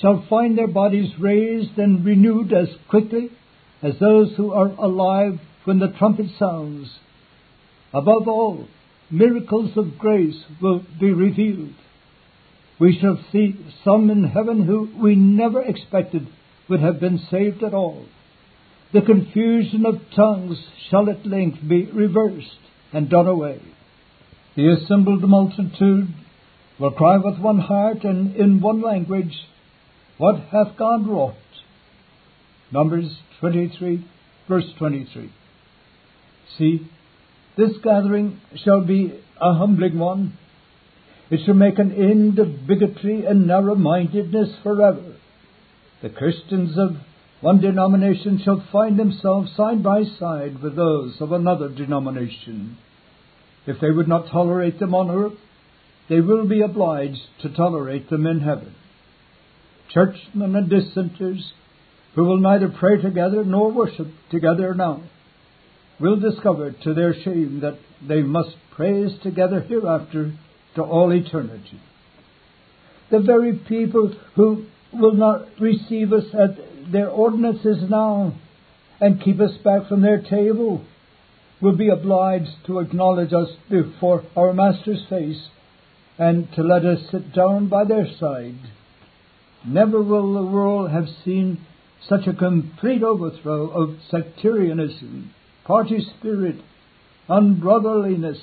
shall find their bodies raised and renewed as quickly as those who are alive when the trumpet sounds. Above all, miracles of grace will be revealed. We shall see some in heaven who we never expected would have been saved at all. The confusion of tongues shall at length be reversed and done away. The assembled multitude will cry with one heart and in one language, What hath God wrought? Numbers 23, verse 23. See, this gathering shall be a humbling one. It shall make an end of bigotry and narrow mindedness forever. The Christians of one denomination shall find themselves side by side with those of another denomination. If they would not tolerate them on earth, they will be obliged to tolerate them in heaven. Churchmen and dissenters who will neither pray together nor worship together now will discover to their shame that they must praise together hereafter to all eternity. The very people who will not receive us at their ordinances now and keep us back from their table will be obliged to acknowledge us before our Master's face and to let us sit down by their side. Never will the world have seen such a complete overthrow of sectarianism, party spirit, unbrotherliness,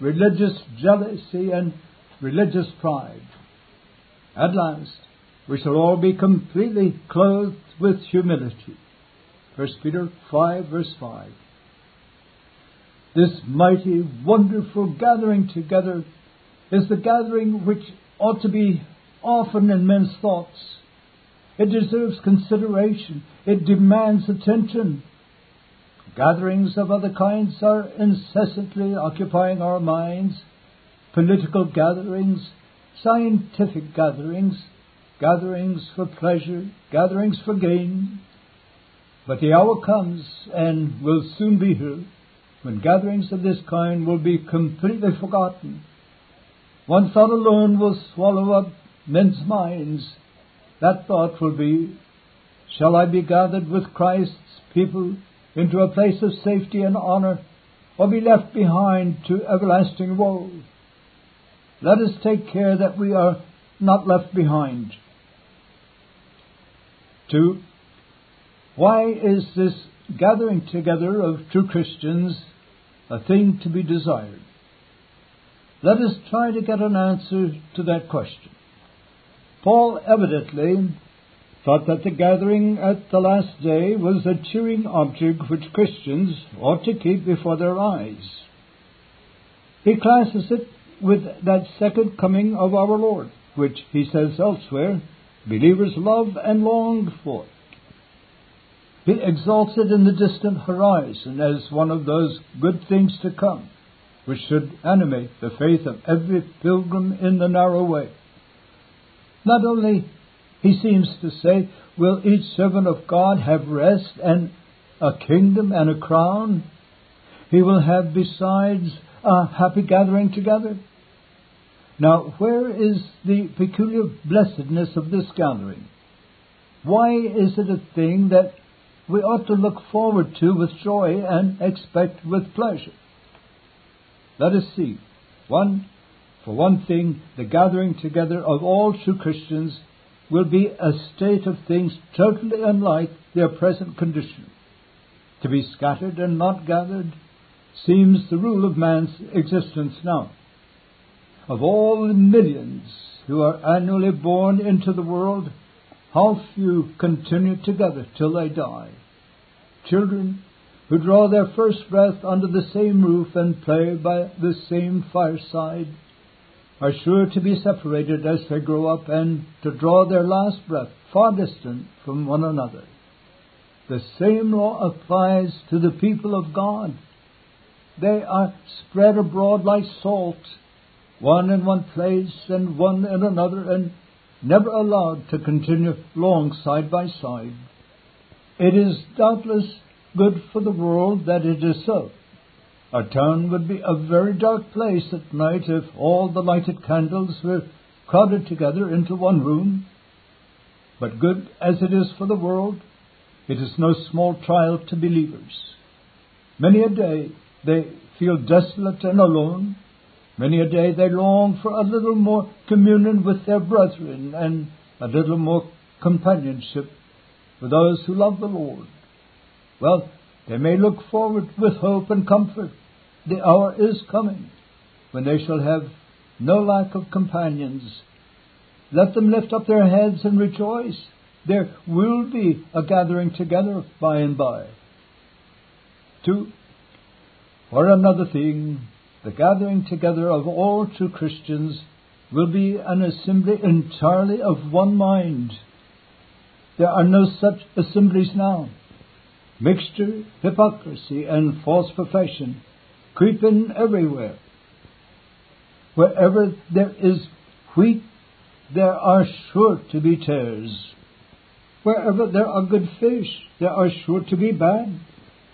religious jealousy, and religious pride. At last, we shall all be completely clothed with humility. 1 Peter 5, verse 5 this mighty, wonderful gathering together is the gathering which ought to be often in men's thoughts. It deserves consideration. It demands attention. Gatherings of other kinds are incessantly occupying our minds. Political gatherings, scientific gatherings, gatherings for pleasure, gatherings for gain. But the hour comes and will soon be here when gatherings of this kind will be completely forgotten. One thought alone will swallow up men's minds. That thought will be, Shall I be gathered with Christ's people into a place of safety and honor, or be left behind to everlasting woe? Let us take care that we are not left behind. 2. Why is this gathering together of true Christians a thing to be desired? Let us try to get an answer to that question. Paul evidently thought that the gathering at the last day was a cheering object which Christians ought to keep before their eyes. He classes it with that second coming of our Lord, which he says elsewhere, believers love and long for. He exalts it in the distant horizon as one of those good things to come, which should animate the faith of every pilgrim in the narrow way. Not only, he seems to say, will each servant of God have rest and a kingdom and a crown, he will have besides a happy gathering together. Now, where is the peculiar blessedness of this gathering? Why is it a thing that we ought to look forward to with joy and expect with pleasure. Let us see. One, for one thing, the gathering together of all true Christians will be a state of things totally unlike their present condition. To be scattered and not gathered seems the rule of man's existence now. Of all the millions who are annually born into the world, how few continue together till they die. Children who draw their first breath under the same roof and play by the same fireside are sure to be separated as they grow up and to draw their last breath far distant from one another. The same law applies to the people of God. They are spread abroad like salt, one in one place and one in another, and never allowed to continue long side by side. It is doubtless good for the world that it is so. A town would be a very dark place at night if all the lighted candles were crowded together into one room. But good as it is for the world, it is no small trial to believers. Many a day they feel desolate and alone. Many a day they long for a little more communion with their brethren and a little more companionship with those who love the Lord. Well, they may look forward with hope and comfort. The hour is coming when they shall have no lack of companions. Let them lift up their heads and rejoice. There will be a gathering together by and by. Two, for another thing, the gathering together of all true Christians will be an assembly entirely of one mind. There are no such assemblies now. Mixture, hypocrisy, and false profession creep in everywhere. Wherever there is wheat, there are sure to be tares. Wherever there are good fish, there are sure to be bad.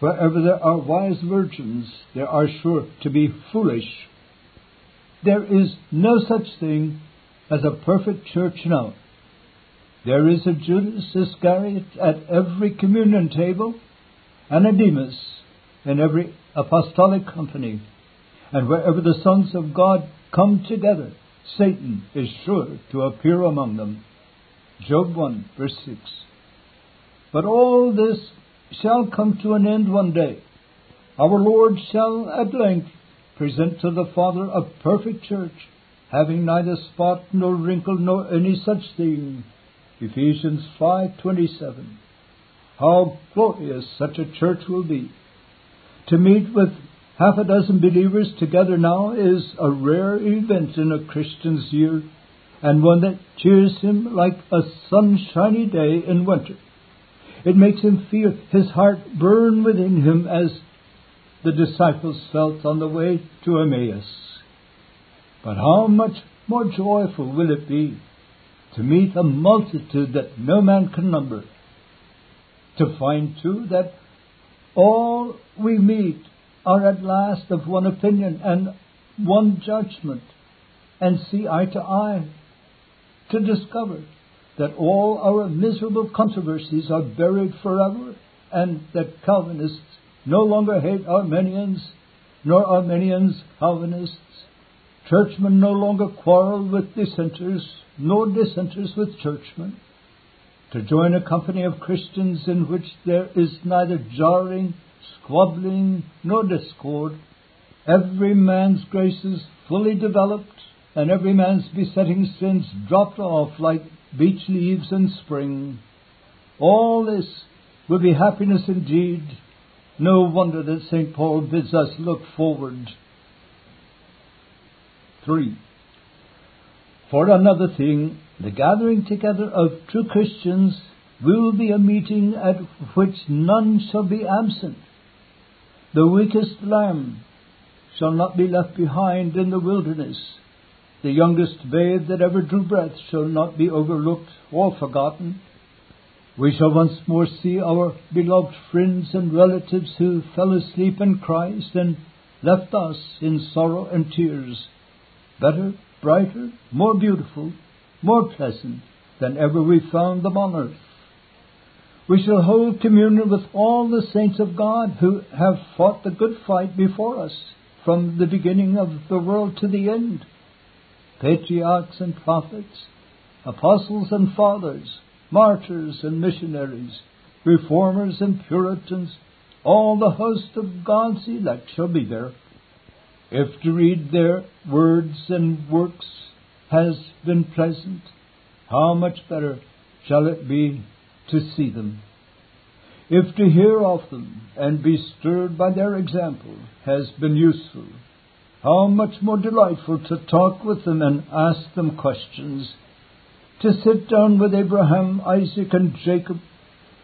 Wherever there are wise virgins, there are sure to be foolish. There is no such thing as a perfect church now. There is a Judas Iscariot at every communion table, and a Demas in every apostolic company. And wherever the sons of God come together, Satan is sure to appear among them. Job 1, verse 6. But all this shall come to an end one day. Our Lord shall at length present to the Father a perfect church, having neither spot nor wrinkle nor any such thing. Ephesians 5:27. How glorious such a church will be. To meet with half a dozen believers together now is a rare event in a Christian's year, and one that cheers him like a sunshiny day in winter. It makes him feel his heart burn within him as the disciples felt on the way to Emmaus. But how much more joyful will it be to meet a multitude that no man can number? To find, too, that all we meet are at last of one opinion and one judgment, and see eye to eye. To discover that all our miserable controversies are buried forever, and that Calvinists no longer hate Arminians, nor Arminians Calvinists. Churchmen no longer quarrel with dissenters, nor dissenters with churchmen. To join a company of Christians in which there is neither jarring, squabbling, nor discord, every man's graces fully developed, and every man's besetting sins dropped off like beech leaves in spring. All this will be happiness indeed. No wonder that St. Paul bids us look forward. 3. For another thing, the gathering together of true Christians will be a meeting at which none shall be absent. The weakest lamb shall not be left behind in the wilderness. The youngest babe that ever drew breath shall not be overlooked or forgotten. We shall once more see our beloved friends and relatives who fell asleep in Christ and left us in sorrow and tears, better, brighter, more beautiful, more pleasant than ever we found them on earth. We shall hold communion with all the saints of God who have fought the good fight before us from the beginning of the world to the end. Patriarchs and prophets, apostles and fathers, martyrs and missionaries, reformers and Puritans, all the host of God's elect shall be there. If to read their words and works has been pleasant, how much better shall it be to see them. If to hear of them and be stirred by their example has been useful, how much more delightful to talk with them and ask them questions, to sit down with Abraham, Isaac, and Jacob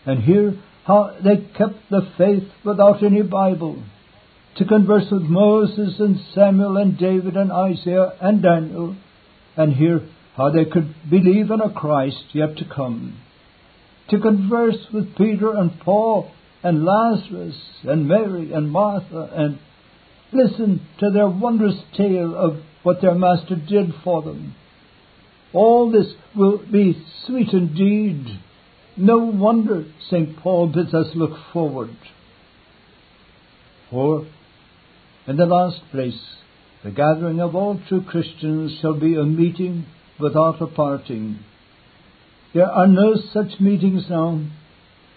and hear how they kept the faith without any Bible, to converse with Moses and Samuel and David and Isaiah and Daniel, and hear how they could believe in a Christ yet to come to converse with Peter and Paul and Lazarus and Mary and Martha and listen to their wondrous tale of what their Master did for them. All this will be sweet indeed. No wonder St. Paul bids us look forward. For, in the last place, the gathering of all true Christians shall be a meeting without a parting. There are no such meetings now.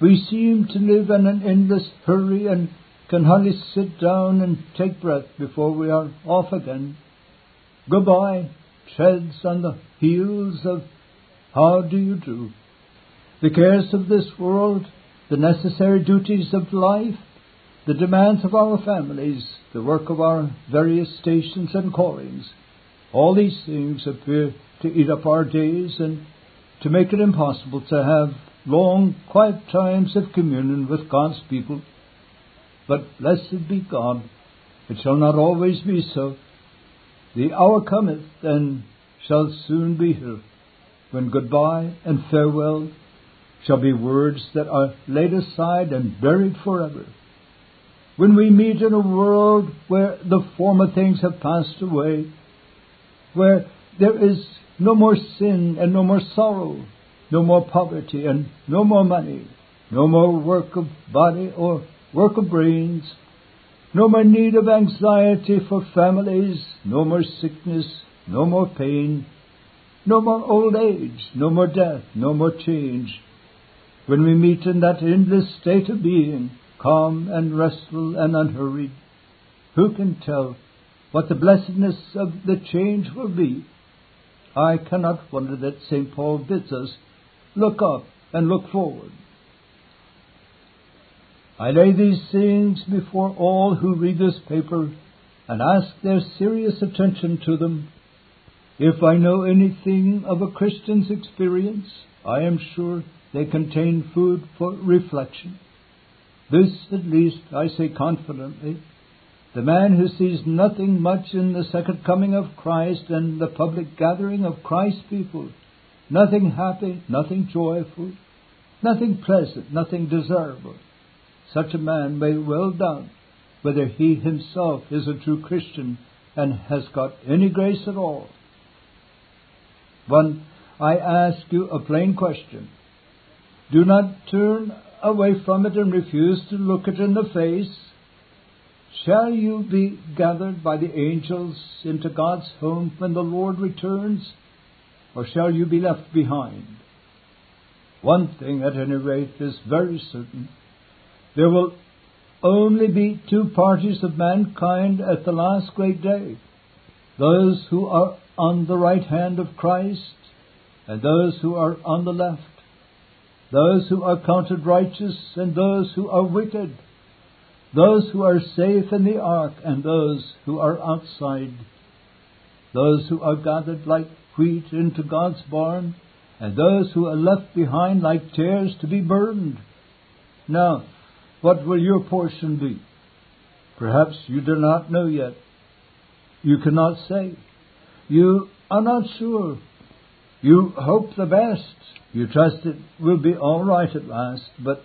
We seem to live in an endless hurry and can hardly sit down and take breath before we are off again. Goodbye treads on the heels of how do you do? The cares of this world, the necessary duties of life, the demands of our families, the work of our various stations and callings, all these things appear to eat up our days and to make it impossible to have long, quiet times of communion with God's people. But blessed be God, it shall not always be so. The hour cometh, and shall soon be here, when goodbye and farewell shall be words that are laid aside and buried forever. When we meet in a world where the former things have passed away, where there is no more sin and no more sorrow, no more poverty and no more money, no more work of body or work of brains, no more need of anxiety for families, no more sickness, no more pain, no more old age, no more death, no more change. When we meet in that endless state of being, calm and restful and unhurried, who can tell what the blessedness of the change will be? I cannot wonder that St. Paul bids us look up and look forward. I lay these things before all who read this paper and ask their serious attention to them. If I know anything of a Christian's experience, I am sure they contain food for reflection. This, at least, I say confidently. The man who sees nothing much in the second coming of Christ and the public gathering of Christ's people, nothing happy, nothing joyful, nothing pleasant, nothing desirable, such a man may well doubt whether he himself is a true Christian and has got any grace at all. One, I ask you a plain question. Do not turn away from it and refuse to look it in the face. Shall you be gathered by the angels into God's home when the Lord returns, or shall you be left behind? One thing, at any rate, is very certain there will only be two parties of mankind at the last great day those who are on the right hand of Christ and those who are on the left, those who are counted righteous and those who are wicked, those who are safe in the ark and those who are outside, those who are gathered like wheat into God's barn and those who are left behind like tares to be burned. Now, what will your portion be? Perhaps you do not know yet. You cannot say. You are not sure. You hope the best. You trust it will be all right at last, but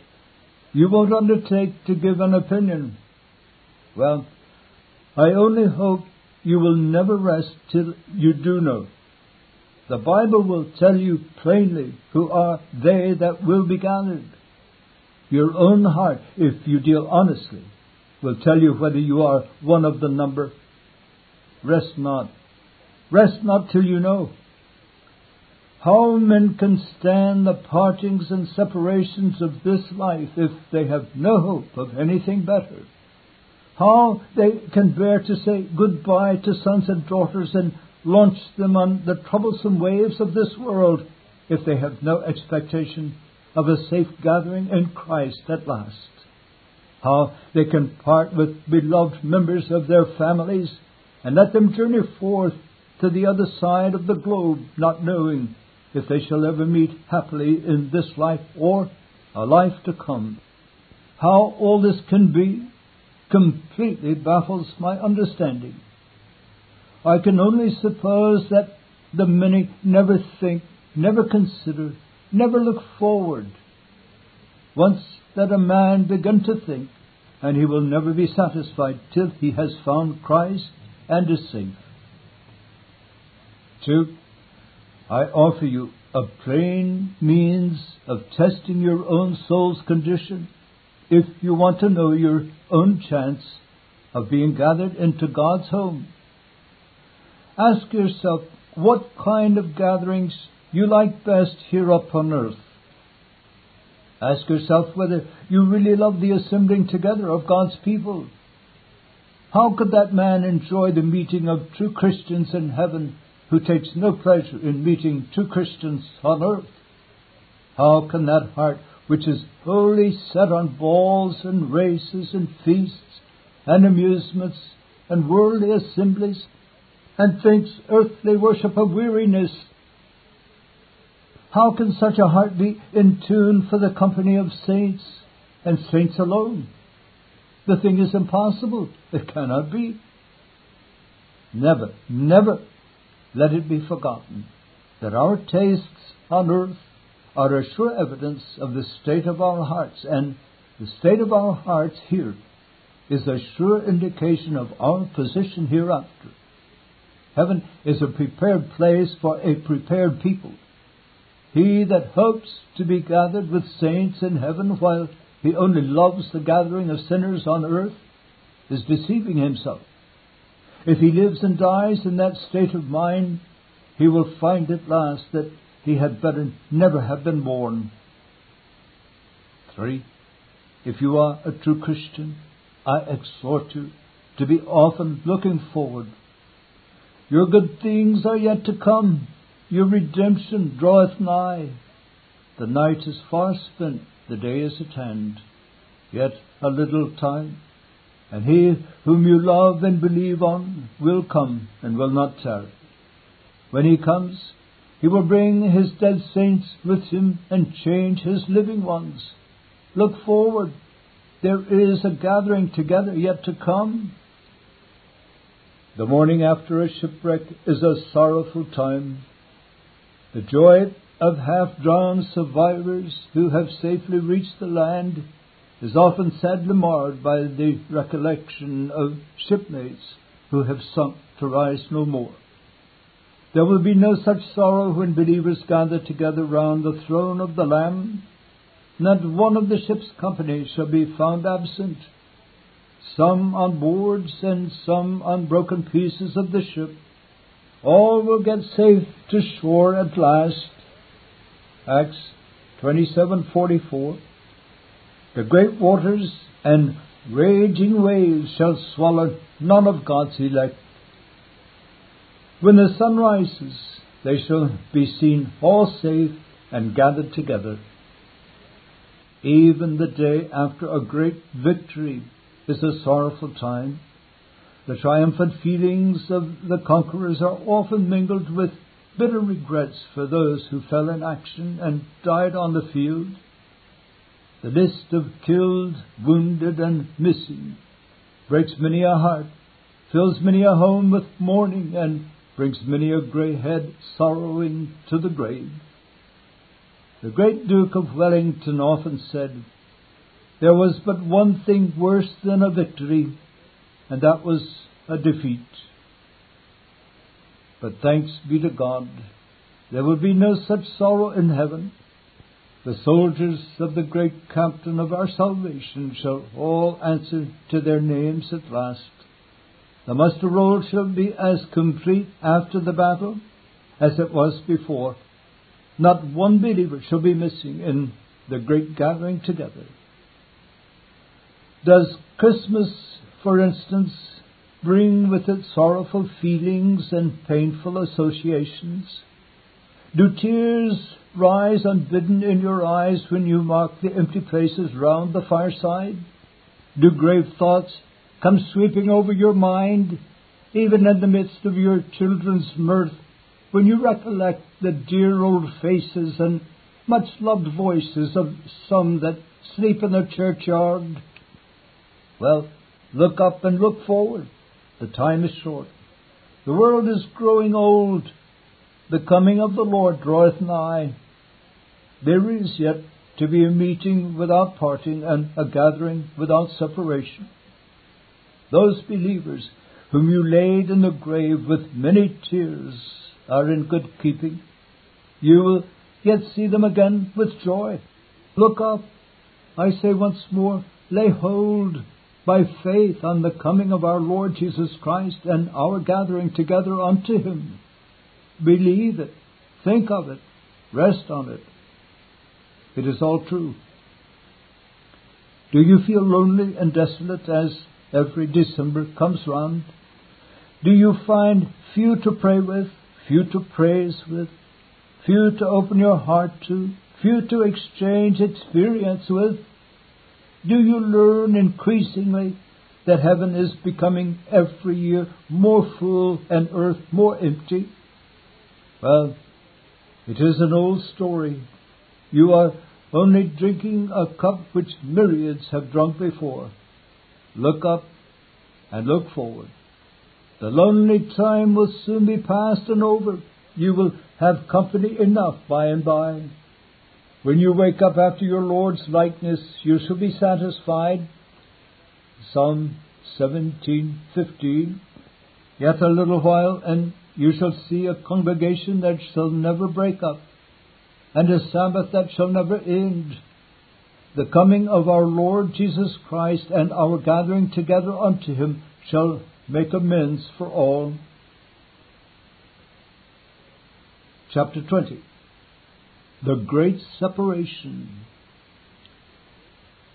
you won't undertake to give an opinion. Well, I only hope you will never rest till you do know. The Bible will tell you plainly who are they that will be gathered. Your own heart, if you deal honestly, will tell you whether you are one of the number. Rest not. Rest not till you know. How men can stand the partings and separations of this life if they have no hope of anything better? How they can bear to say goodbye to sons and daughters and launch them on the troublesome waves of this world if they have no expectation of a safe gathering in Christ at last. How they can part with beloved members of their families and let them journey forth to the other side of the globe, not knowing if they shall ever meet happily in this life or a life to come. How all this can be completely baffles my understanding. I can only suppose that the many never think, never consider, never look forward. Once that a man begin to think, and he will never be satisfied till he has found Christ and is safe. 2. I offer you a plain means of testing your own soul's condition if you want to know your own chance of being gathered into God's home. Ask yourself what kind of gatherings you like best here upon earth. Ask yourself whether you really love the assembling together of God's people. How could that man enjoy the meeting of true Christians in heaven who takes no pleasure in meeting two Christians on earth? How can that heart, which is wholly set on balls and races and feasts and amusements and worldly assemblies, and thinks earthly worship a weariness how can such a heart be in tune for the company of saints and saints alone? The thing is impossible. It cannot be. Never, never let it be forgotten that our tastes on earth are a sure evidence of the state of our hearts, and the state of our hearts here is a sure indication of our position hereafter. Heaven is a prepared place for a prepared people. He that hopes to be gathered with saints in heaven while he only loves the gathering of sinners on earth is deceiving himself. If he lives and dies in that state of mind, he will find at last that he had better never have been born. 3. If you are a true Christian, I exhort you to be often looking forward. Your good things are yet to come. Your redemption draweth nigh. The night is far spent, the day is at hand. Yet a little time, and he whom you love and believe on will come and will not tarry. When he comes, he will bring his dead saints with him and change his living ones. Look forward. There is a gathering together yet to come. The morning after a shipwreck is a sorrowful time the joy of half drowned survivors who have safely reached the land is often sadly marred by the recollection of shipmates who have sunk to rise no more. There will be no such sorrow when believers gather together round the throne of the Lamb. Not one of the ship's company shall be found absent. Some on boards and some on broken pieces of the ship all will get safe to shore at last. Acts 27:44. The great waters and raging waves shall swallow none of God's elect. When the sun rises, they shall be seen all safe and gathered together. Even the day after a great victory is a sorrowful time. The triumphant feelings of the conquerors are often mingled with bitter regrets for those who fell in action and died on the field. The list of killed, wounded, and missing breaks many a heart, fills many a home with mourning, and brings many a grey head sorrowing to the grave. The great Duke of Wellington often said, There was but one thing worse than a victory, and that was a defeat. But thanks be to God, there will be no such sorrow in heaven. The soldiers of the great captain of our salvation shall all answer to their names at last. The muster roll shall be as complete after the battle as it was before. Not one believer shall be missing in the great gathering together. Does Christmas for instance, bring with it sorrowful feelings and painful associations? Do tears rise unbidden in your eyes when you mark the empty places round the fireside? Do grave thoughts come sweeping over your mind, even in the midst of your children's mirth, when you recollect the dear old faces and much loved voices of some that sleep in the churchyard? Well, Look up and look forward. The time is short. The world is growing old. The coming of the Lord draweth nigh. There is yet to be a meeting without parting and a gathering without separation. Those believers whom you laid in the grave with many tears are in good keeping. You will yet see them again with joy. Look up. I say once more, lay hold by faith on the coming of our Lord Jesus Christ and our gathering together unto Him. Believe it. Think of it. Rest on it. It is all true. Do you feel lonely and desolate as every December comes round? Do you find few to pray with, few to praise with, few to open your heart to, few to exchange experience with? Do you learn increasingly that heaven is becoming every year more full and earth more empty? Well, it is an old story. You are only drinking a cup which myriads have drunk before. Look up and look forward. The lonely time will soon be past and over. You will have company enough by and by. When you wake up after your Lord's likeness, you shall be satisfied. Psalm 17:15. Yet a little while, and you shall see a congregation that shall never break up, and a Sabbath that shall never end. The coming of our Lord Jesus Christ and our gathering together unto him shall make amends for all. Chapter 20 The Great Separation.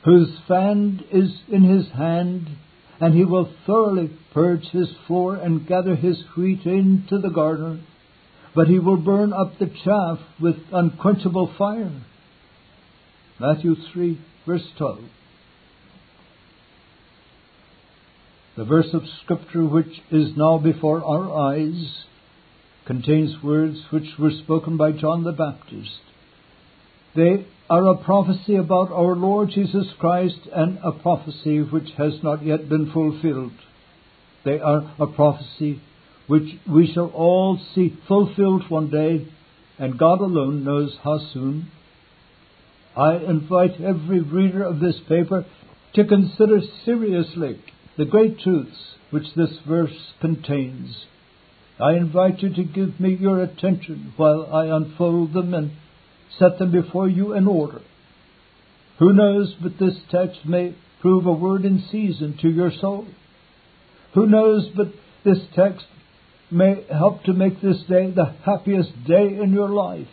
Whose fan is in his hand, and he will thoroughly purge his floor and gather his wheat into the garner, but he will burn up the chaff with unquenchable fire. Matthew 3, verse 12. The verse of Scripture which is now before our eyes contains words which were spoken by John the Baptist. They are a prophecy about our Lord Jesus Christ and a prophecy which has not yet been fulfilled. They are a prophecy which we shall all see fulfilled one day, and God alone knows how soon. I invite every reader of this paper to consider seriously the great truths which this verse contains. I invite you to give me your attention while I unfold them and set them before you in order. Who knows but this text may prove a word in season to your soul? Who knows but this text may help to make this day the happiest day in your life?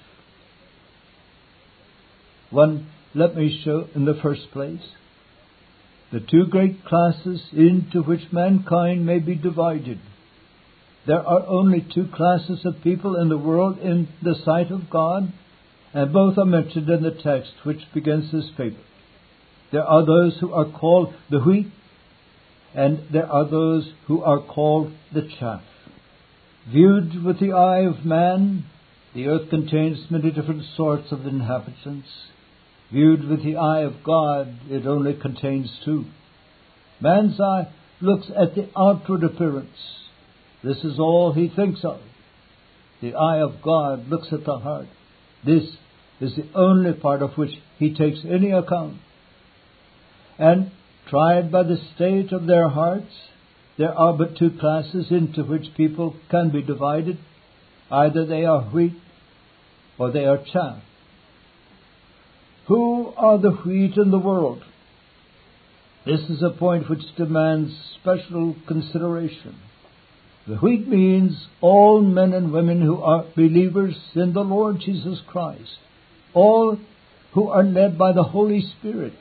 One, let me show in the first place the two great classes into which mankind may be divided. There are only two classes of people in the world in the sight of God, and both are mentioned in the text which begins this paper. There are those who are called the wheat, and there are those who are called the chaff. Viewed with the eye of man, the earth contains many different sorts of inhabitants. Viewed with the eye of God, it only contains two. Man's eye looks at the outward appearance. This is all he thinks of. The eye of God looks at the heart. This is the only part of which he takes any account. And tried by the state of their hearts, there are but two classes into which people can be divided. Either they are wheat or they are chaff. Who are the wheat in the world? This is a point which demands special consideration. The wheat means all men and women who are believers in the Lord Jesus Christ, all who are led by the Holy Spirit,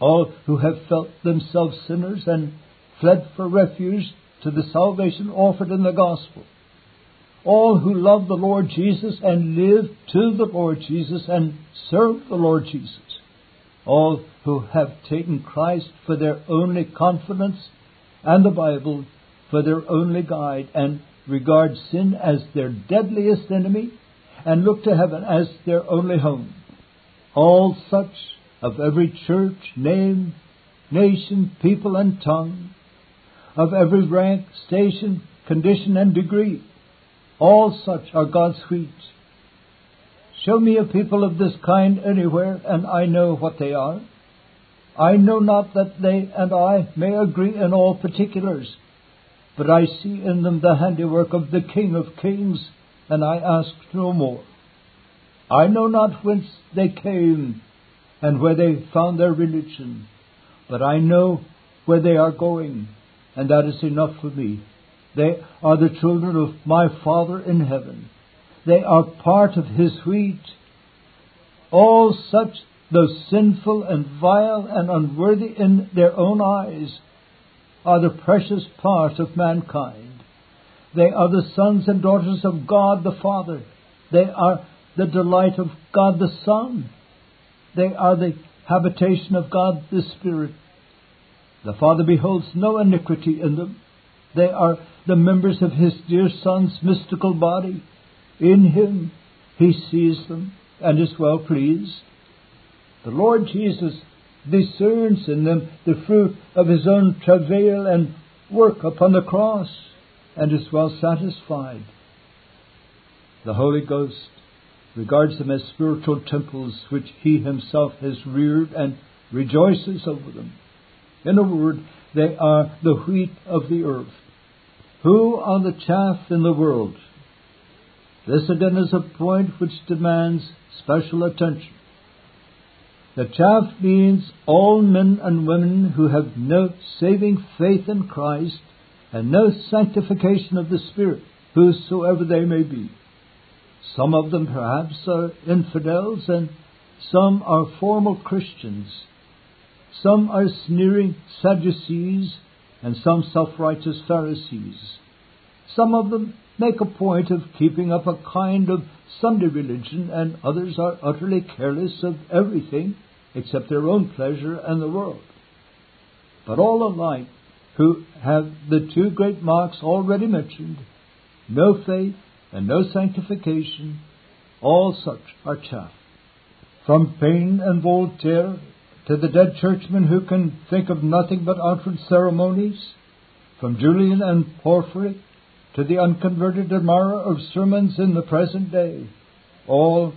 all who have felt themselves sinners and fled for refuge to the salvation offered in the gospel all who love the Lord Jesus and live to the Lord Jesus and serve the Lord Jesus, all who have taken Christ for their only confidence and the Bible for their only guide and regard sin as their deadliest enemy and look to heaven as their only home. All such of every church, name, nation, people, and tongue, of every rank, station, condition, and degree, all such are God's wheat. Show me a people of this kind anywhere, and I know what they are. I know not that they and I may agree in all particulars, but I see in them the handiwork of the King of Kings, and I ask no more. I know not whence they came and where they found their religion, but I know where they are going, and that is enough for me. They are the children of my Father in heaven. They are part of His wheat. All such, though sinful and vile and unworthy in their own eyes, are the precious part of mankind. They are the sons and daughters of God the Father. They are the delight of God the Son. They are the habitation of God the Spirit. The Father beholds no iniquity in them. They are the members of His dear Son's mystical body. In Him He sees them and is well pleased. The Lord Jesus discerns in them the fruit of His own travail and work upon the cross and is well satisfied. The Holy Ghost regards them as spiritual temples which he himself has reared and rejoices over them. In a word, they are the wheat of the earth. Who are the chaff in the world? This again is a point which demands special attention. The chaff means all men and women who have no saving faith in Christ and no sanctification of the Spirit, whosoever they may be. Some of them perhaps are infidels and some are formal Christians. Some are sneering Sadducees and some self-righteous Pharisees. Some of them make a point of keeping up a kind of Sunday religion and others are utterly careless of everything except their own pleasure and the world. But all alike who have the two great marks already mentioned, no faith and no sanctification, all such are chaff. From Paine and Voltaire to the dead churchmen who can think of nothing but outward ceremonies, from Julian and Porphyry to the unconverted admirer of sermons in the present day, all,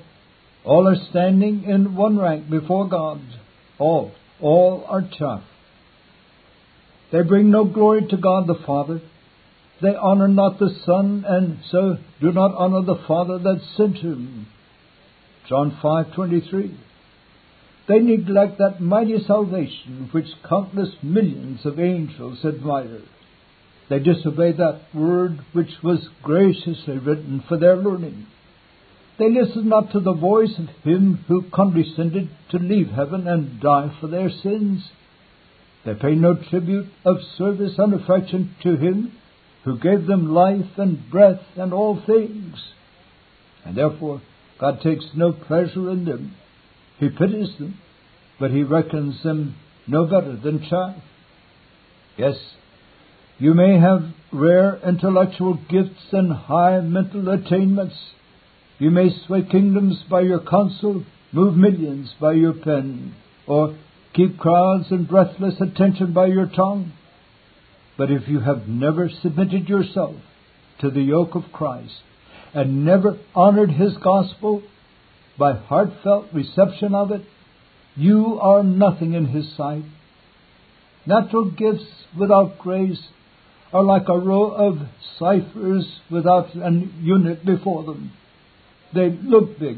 all are standing in one rank before God. All, all are chaff. They bring no glory to God the Father, they honor not the Son, and so do not honor the Father that sent him. John 5:23. They neglect that mighty salvation which countless millions of angels admire. They disobey that word which was graciously written for their learning. They listen not to the voice of him who condescended to leave heaven and die for their sins. They pay no tribute of service and affection to him who gave them life and breath and all things. And therefore, God takes no pleasure in them. He pities them, but He reckons them no better than chaff. Yes, you may have rare intellectual gifts and high mental attainments. You may sway kingdoms by your counsel, move millions by your pen, or keep crowds in breathless attention by your tongue. But if you have never submitted yourself to the yoke of Christ and never honored His gospel by heartfelt reception of it, you are nothing in His sight. Natural gifts without grace are like a row of ciphers without an unit before them. They look big,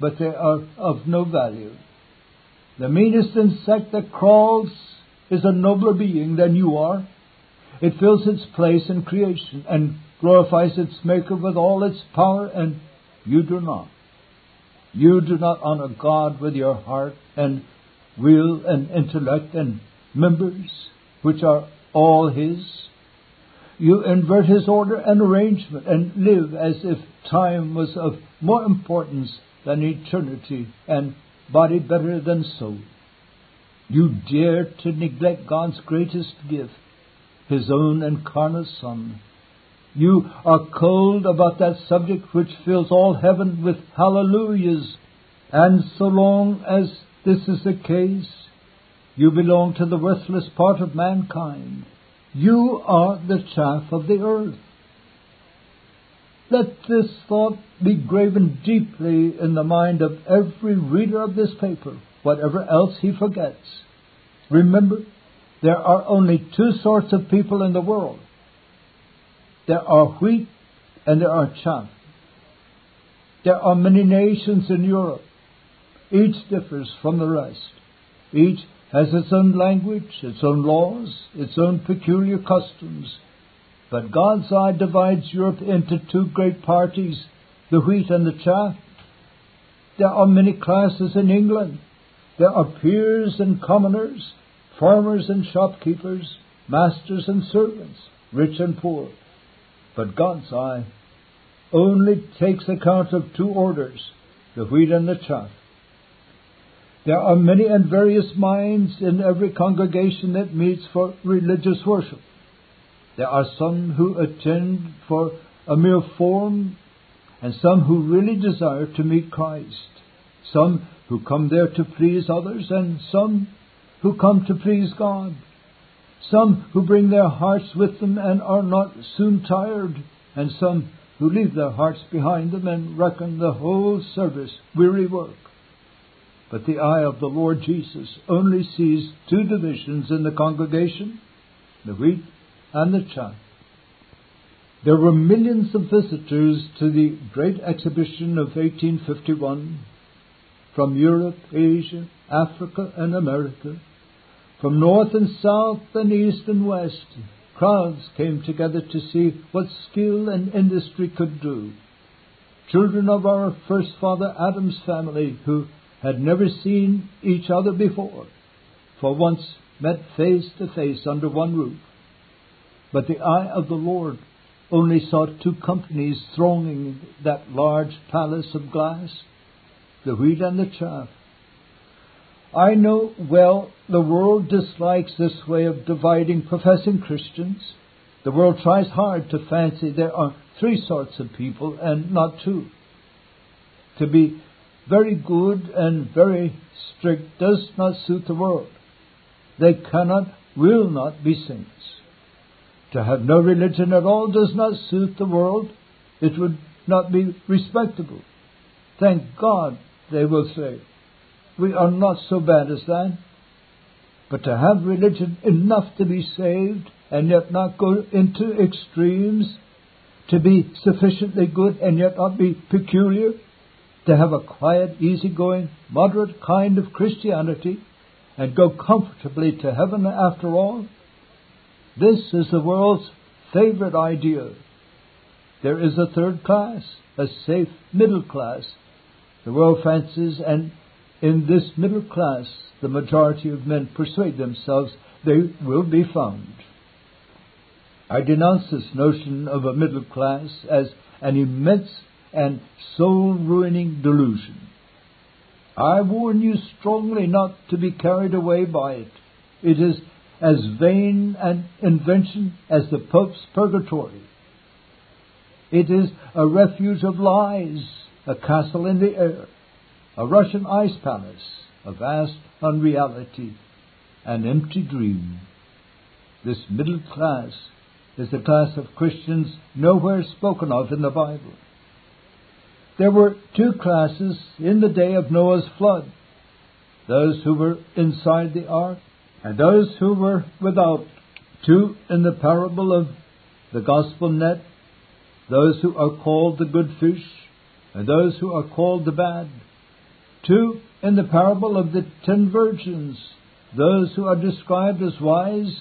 but they are of no value. The meanest insect that crawls is a nobler being than you are. It fills its place in creation and glorifies its Maker with all its power, and you do not. You do not honor God with your heart and will and intellect and members, which are all His. You invert His order and arrangement and live as if time was of more importance than eternity and body better than soul. You dare to neglect God's greatest gift his own incarnate Son. You are cold about that subject which fills all heaven with hallelujahs. And so long as this is the case, you belong to the worthless part of mankind. You are the chaff of the earth. Let this thought be graven deeply in the mind of every reader of this paper, whatever else he forgets. Remember, there are only two sorts of people in the world there are wheat and there are chaff. There are many nations in Europe. Each differs from the rest. Each has its own language, its own laws, its own peculiar customs. But God's eye divides Europe into two great parties, the wheat and the chaff. There are many classes in England. There are peers and commoners, farmers and shopkeepers, masters and servants, rich and poor. But God's eye only takes account of two orders, the wheat and the chaff. There are many and various minds in every congregation that meets for religious worship. There are some who attend for a mere form, and some who really desire to meet Christ. Some who come there to please others, and some who come to please God. Some who bring their hearts with them and are not soon tired, and some who leave their hearts behind them and reckon the whole service weary work. But the eye of the Lord Jesus only sees two divisions in the congregation the wheat and the chaff. There were millions of visitors to the great exhibition of 1851 from Europe, Asia, Africa, and America. From north and south and east and west, crowds came together to see what skill and industry could do. Children of our first father Adam's family, who had never seen each other before, for once met face to face under one roof. But the eye of the Lord only saw two companies thronging that large palace of glass, the wheat and the chaff. I know well the world dislikes this way of dividing professing Christians. The world tries hard to fancy there are three sorts of people and not two. To be very good and very strict does not suit the world. They cannot, will not be saints. To have no religion at all does not suit the world. It would not be respectable. Thank God, they will say. We are not so bad as that. But to have religion enough to be saved and yet not go into extremes, to be sufficiently good and yet not be peculiar, to have a quiet, easygoing, moderate kind of Christianity and go comfortably to heaven after all, this is the world's favorite idea. There is a third class, a safe middle class. The world fancies, and in this middle class, the majority of men persuade themselves they will be found. I denounce this notion of a middle class as an immense and soul ruining delusion. I warn you strongly not to be carried away by it. It is as vain an invention as the Pope's purgatory. It is a refuge of lies, a castle in the air, a Russian ice palace, a vast unreality, an empty dream. This middle class is the class of Christians nowhere spoken of in the Bible. There were two classes in the day of Noah's flood those who were inside the ark and those who were without. Two in the parable of the gospel net those who are called the good fish and those who are called the bad. Two in the parable of the ten virgins those who are described as wise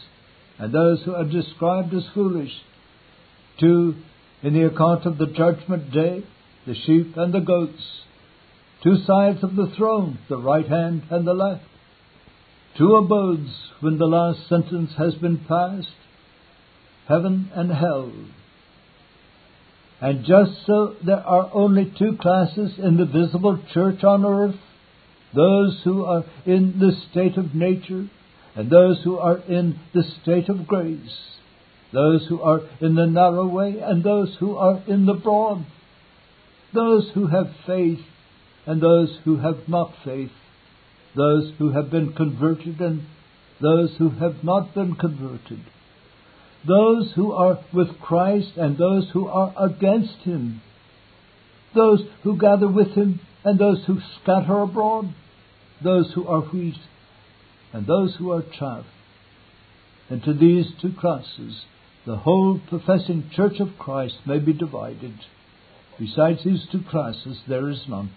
and those who are described as foolish. Two in the account of the judgment day the sheep and the goats, two sides of the throne, the right hand and the left, two abodes when the last sentence has been passed, heaven and hell. And just so there are only two classes in the visible church on earth, those who are in the state of nature and those who are in the state of grace, those who are in the narrow way and those who are in the broad those who have faith and those who have not faith, those who have been converted and those who have not been converted, those who are with Christ and those who are against him, those who gather with him and those who scatter abroad, those who are wheat and those who are chaff. Into these two classes the whole professing church of Christ may be divided. Besides these two classes, there is none.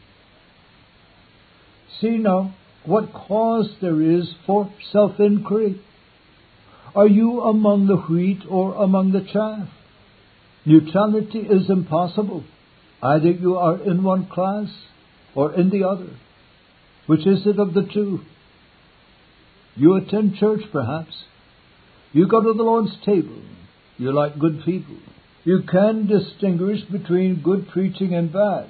See now what cause there is for self inquiry. Are you among the wheat or among the chaff? Neutrality is impossible. Either you are in one class or in the other. Which is it of the two? You attend church, perhaps. You go to the Lord's table. You like good people. You can distinguish between good preaching and bad.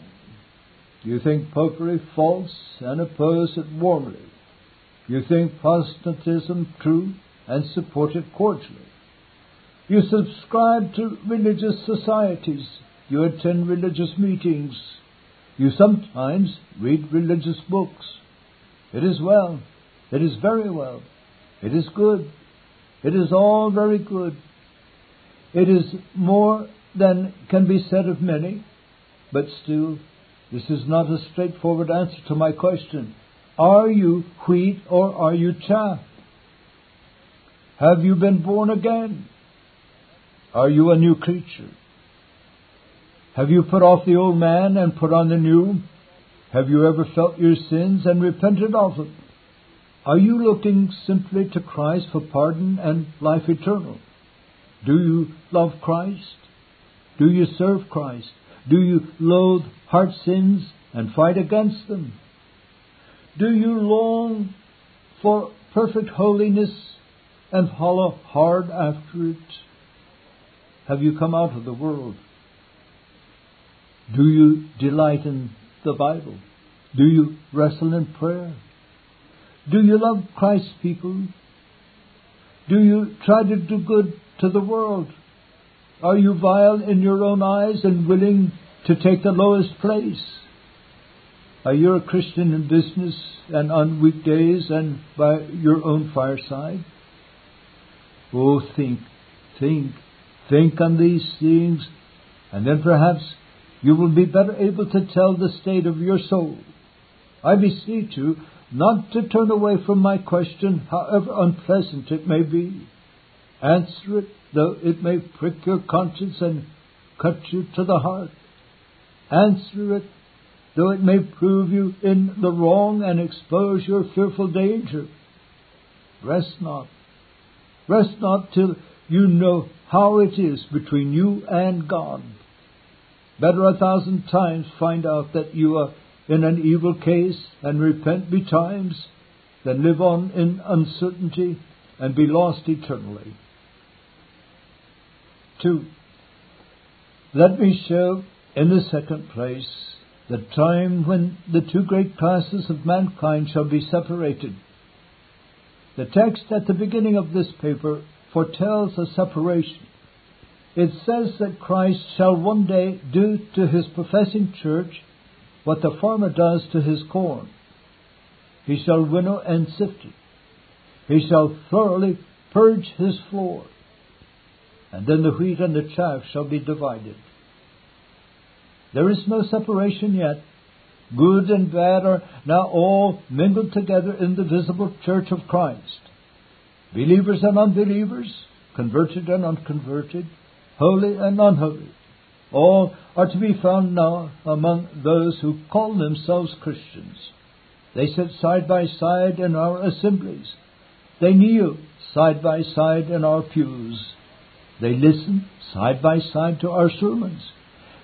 You think popery false and oppose it warmly. You think Protestantism true and support it cordially. You subscribe to religious societies. You attend religious meetings. You sometimes read religious books. It is well. It is very well. It is good. It is all very good. It is more than can be said of many, but still, this is not a straightforward answer to my question. Are you wheat or are you chaff? Have you been born again? Are you a new creature? Have you put off the old man and put on the new? Have you ever felt your sins and repented of them? Are you looking simply to Christ for pardon and life eternal? Do you love Christ? Do you serve Christ? Do you loathe heart sins and fight against them? Do you long for perfect holiness and follow hard after it? Have you come out of the world? Do you delight in the Bible? Do you wrestle in prayer? Do you love Christ's people? Do you try to do good to the world? Are you vile in your own eyes and willing to take the lowest place? Are you a Christian in business and on weekdays and by your own fireside? Oh, think, think, think on these things, and then perhaps you will be better able to tell the state of your soul. I beseech you not to turn away from my question, however unpleasant it may be. Answer it, though it may prick your conscience and cut you to the heart. Answer it, though it may prove you in the wrong and expose your fearful danger. Rest not. Rest not till you know how it is between you and God. Better a thousand times find out that you are in an evil case and repent betimes than live on in uncertainty and be lost eternally. 2. Let me show in the second place the time when the two great classes of mankind shall be separated. The text at the beginning of this paper foretells a separation. It says that Christ shall one day do to his professing church what the farmer does to his corn. He shall winnow and sift it. He shall thoroughly purge his floor. And then the wheat and the chaff shall be divided. There is no separation yet. Good and bad are now all mingled together in the visible church of Christ. Believers and unbelievers, converted and unconverted, holy and unholy, all are to be found now among those who call themselves Christians. They sit side by side in our assemblies. They kneel side by side in our pews. They listen side by side to our sermons.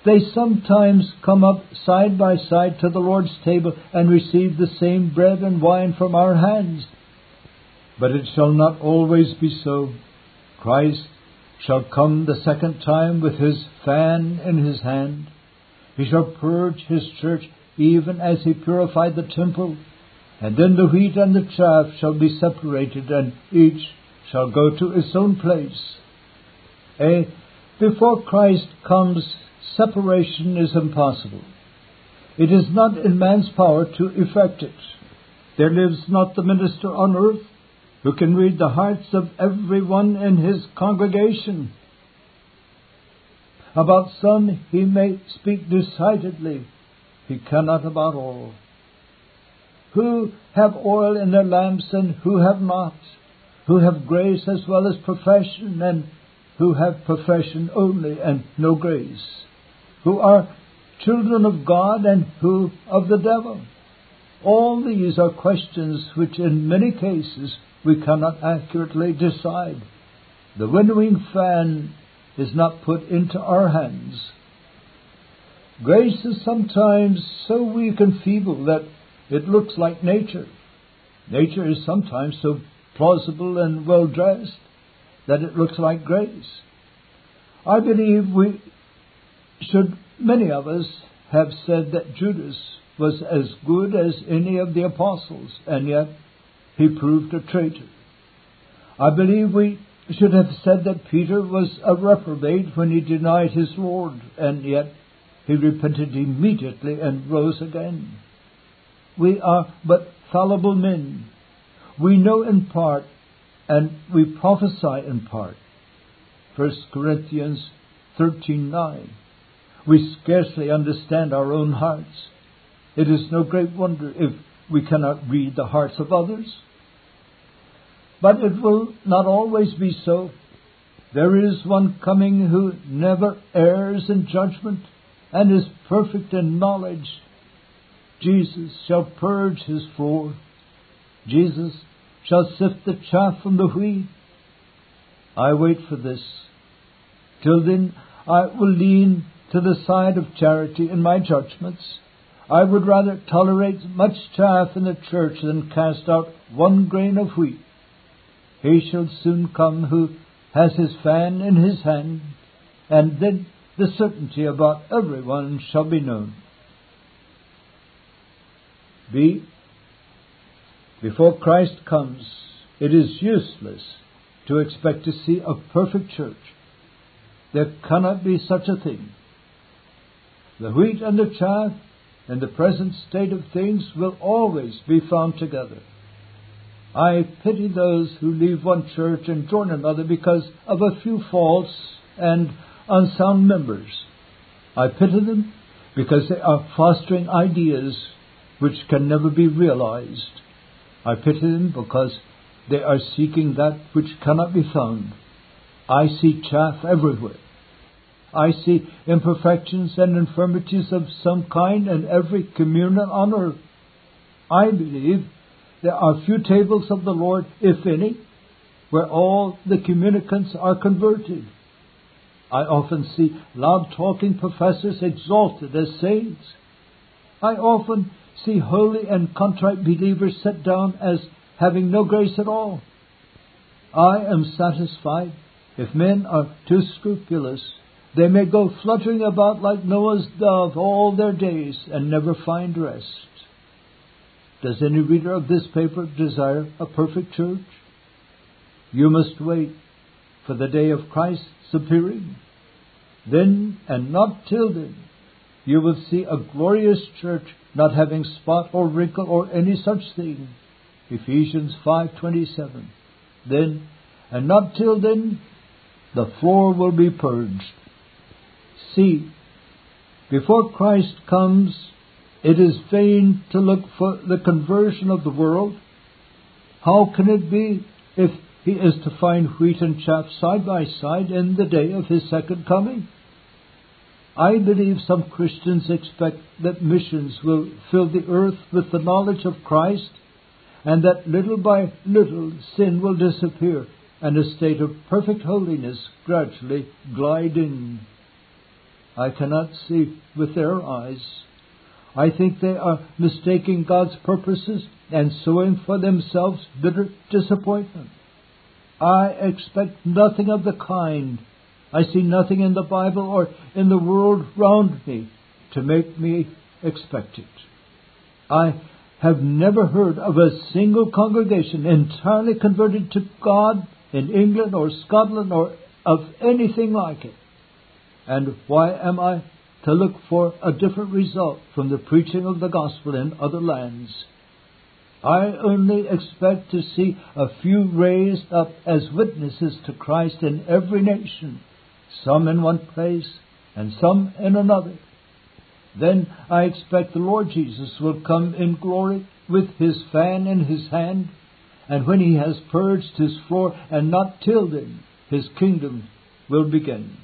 They sometimes come up side by side to the Lord's table and receive the same bread and wine from our hands. But it shall not always be so. Christ shall come the second time with his fan in his hand. He shall purge his church even as he purified the temple. And then the wheat and the chaff shall be separated, and each shall go to its own place. Eh, before Christ comes, separation is impossible. It is not in man's power to effect it. There lives not the minister on earth who can read the hearts of everyone in his congregation. About some he may speak decidedly, he cannot about all. Who have oil in their lamps and who have not, who have grace as well as profession and who have profession only and no grace, who are children of God and who of the devil? All these are questions which in many cases we cannot accurately decide. The winnowing fan is not put into our hands. Grace is sometimes so weak and feeble that it looks like nature. Nature is sometimes so plausible and well dressed that it looks like grace. I believe we should, many of us, have said that Judas was as good as any of the apostles, and yet he proved a traitor. I believe we should have said that Peter was a reprobate when he denied his Lord, and yet he repented immediately and rose again. We are but fallible men. We know in part, and we prophesy in part. 1 Corinthians 13:9. We scarcely understand our own hearts. It is no great wonder if we cannot read the hearts of others. But it will not always be so. There is one coming who never errs in judgment and is perfect in knowledge. Jesus shall purge his floor. Jesus shall sift the chaff from the wheat. I wait for this. Till then, I will lean to the side of charity in my judgments. I would rather tolerate much chaff in the church than cast out one grain of wheat. He shall soon come who has his fan in his hand, and then the certainty about everyone shall be known. B. Before Christ comes, it is useless to expect to see a perfect church. There cannot be such a thing. The wheat and the chaff in the present state of things will always be found together. I pity those who leave one church and join another because of a few faults and unsound members. I pity them because they are fostering ideas which can never be realized. I pity them because they are seeking that which cannot be found. I see chaff everywhere. I see imperfections and infirmities of some kind in every communion on earth. I believe there are few tables of the Lord, if any, where all the communicants are converted. I often see loud talking professors exalted as saints. I often see holy and contrite believers set down as having no grace at all. I am satisfied if men are too scrupulous they may go fluttering about like Noah's dove all their days and never find rest. Does any reader of this paper desire a perfect church? You must wait for the day of Christ's appearing. Then, and not till then, you will see a glorious church not having spot or wrinkle or any such thing. Ephesians 5:27. Then, and not till then, the floor will be purged See, before Christ comes, it is vain to look for the conversion of the world. How can it be if he is to find wheat and chaff side by side in the day of his second coming? I believe some Christians expect that missions will fill the earth with the knowledge of Christ and that little by little sin will disappear and a state of perfect holiness gradually glide in. I cannot see with their eyes. I think they are mistaking God's purposes and sowing for themselves bitter disappointment. I expect nothing of the kind. I see nothing in the Bible or in the world round me to make me expect it. I have never heard of a single congregation entirely converted to God in England or Scotland or of anything like it. And why am I to look for a different result from the preaching of the gospel in other lands? I only expect to see a few raised up as witnesses to Christ in every nation, some in one place and some in another. Then I expect the Lord Jesus will come in glory with his fan in his hand, and when he has purged his floor, and not till then, his kingdom will begin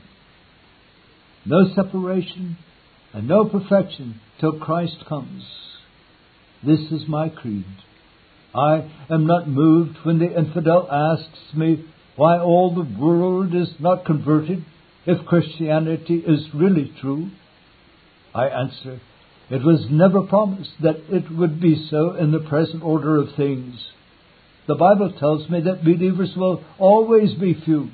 no separation, and no perfection till Christ comes. This is my creed. I am not moved when the infidel asks me why all the world is not converted if Christianity is really true. I answer, it was never promised that it would be so in the present order of things. The Bible tells me that believers will always be few,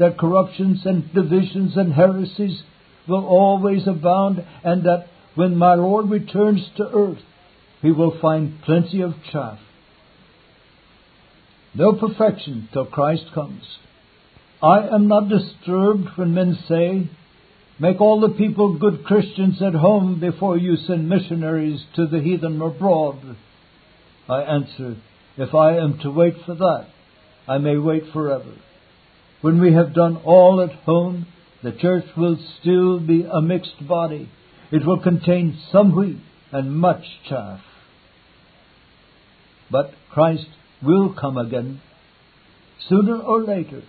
that corruptions and divisions and heresies will always abound, and that when my Lord returns to earth, he will find plenty of chaff. No perfection till Christ comes. I am not disturbed when men say, Make all the people good Christians at home before you send missionaries to the heathen abroad. I answer, If I am to wait for that, I may wait forever. When we have done all at home, the church will still be a mixed body. It will contain some wheat and much chaff. But Christ will come again. Sooner or later,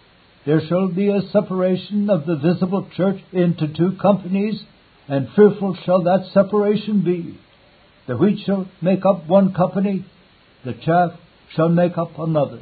there shall be a separation of the visible church into two companies, and fearful shall that separation be. The wheat shall make up one company, the chaff shall make up another.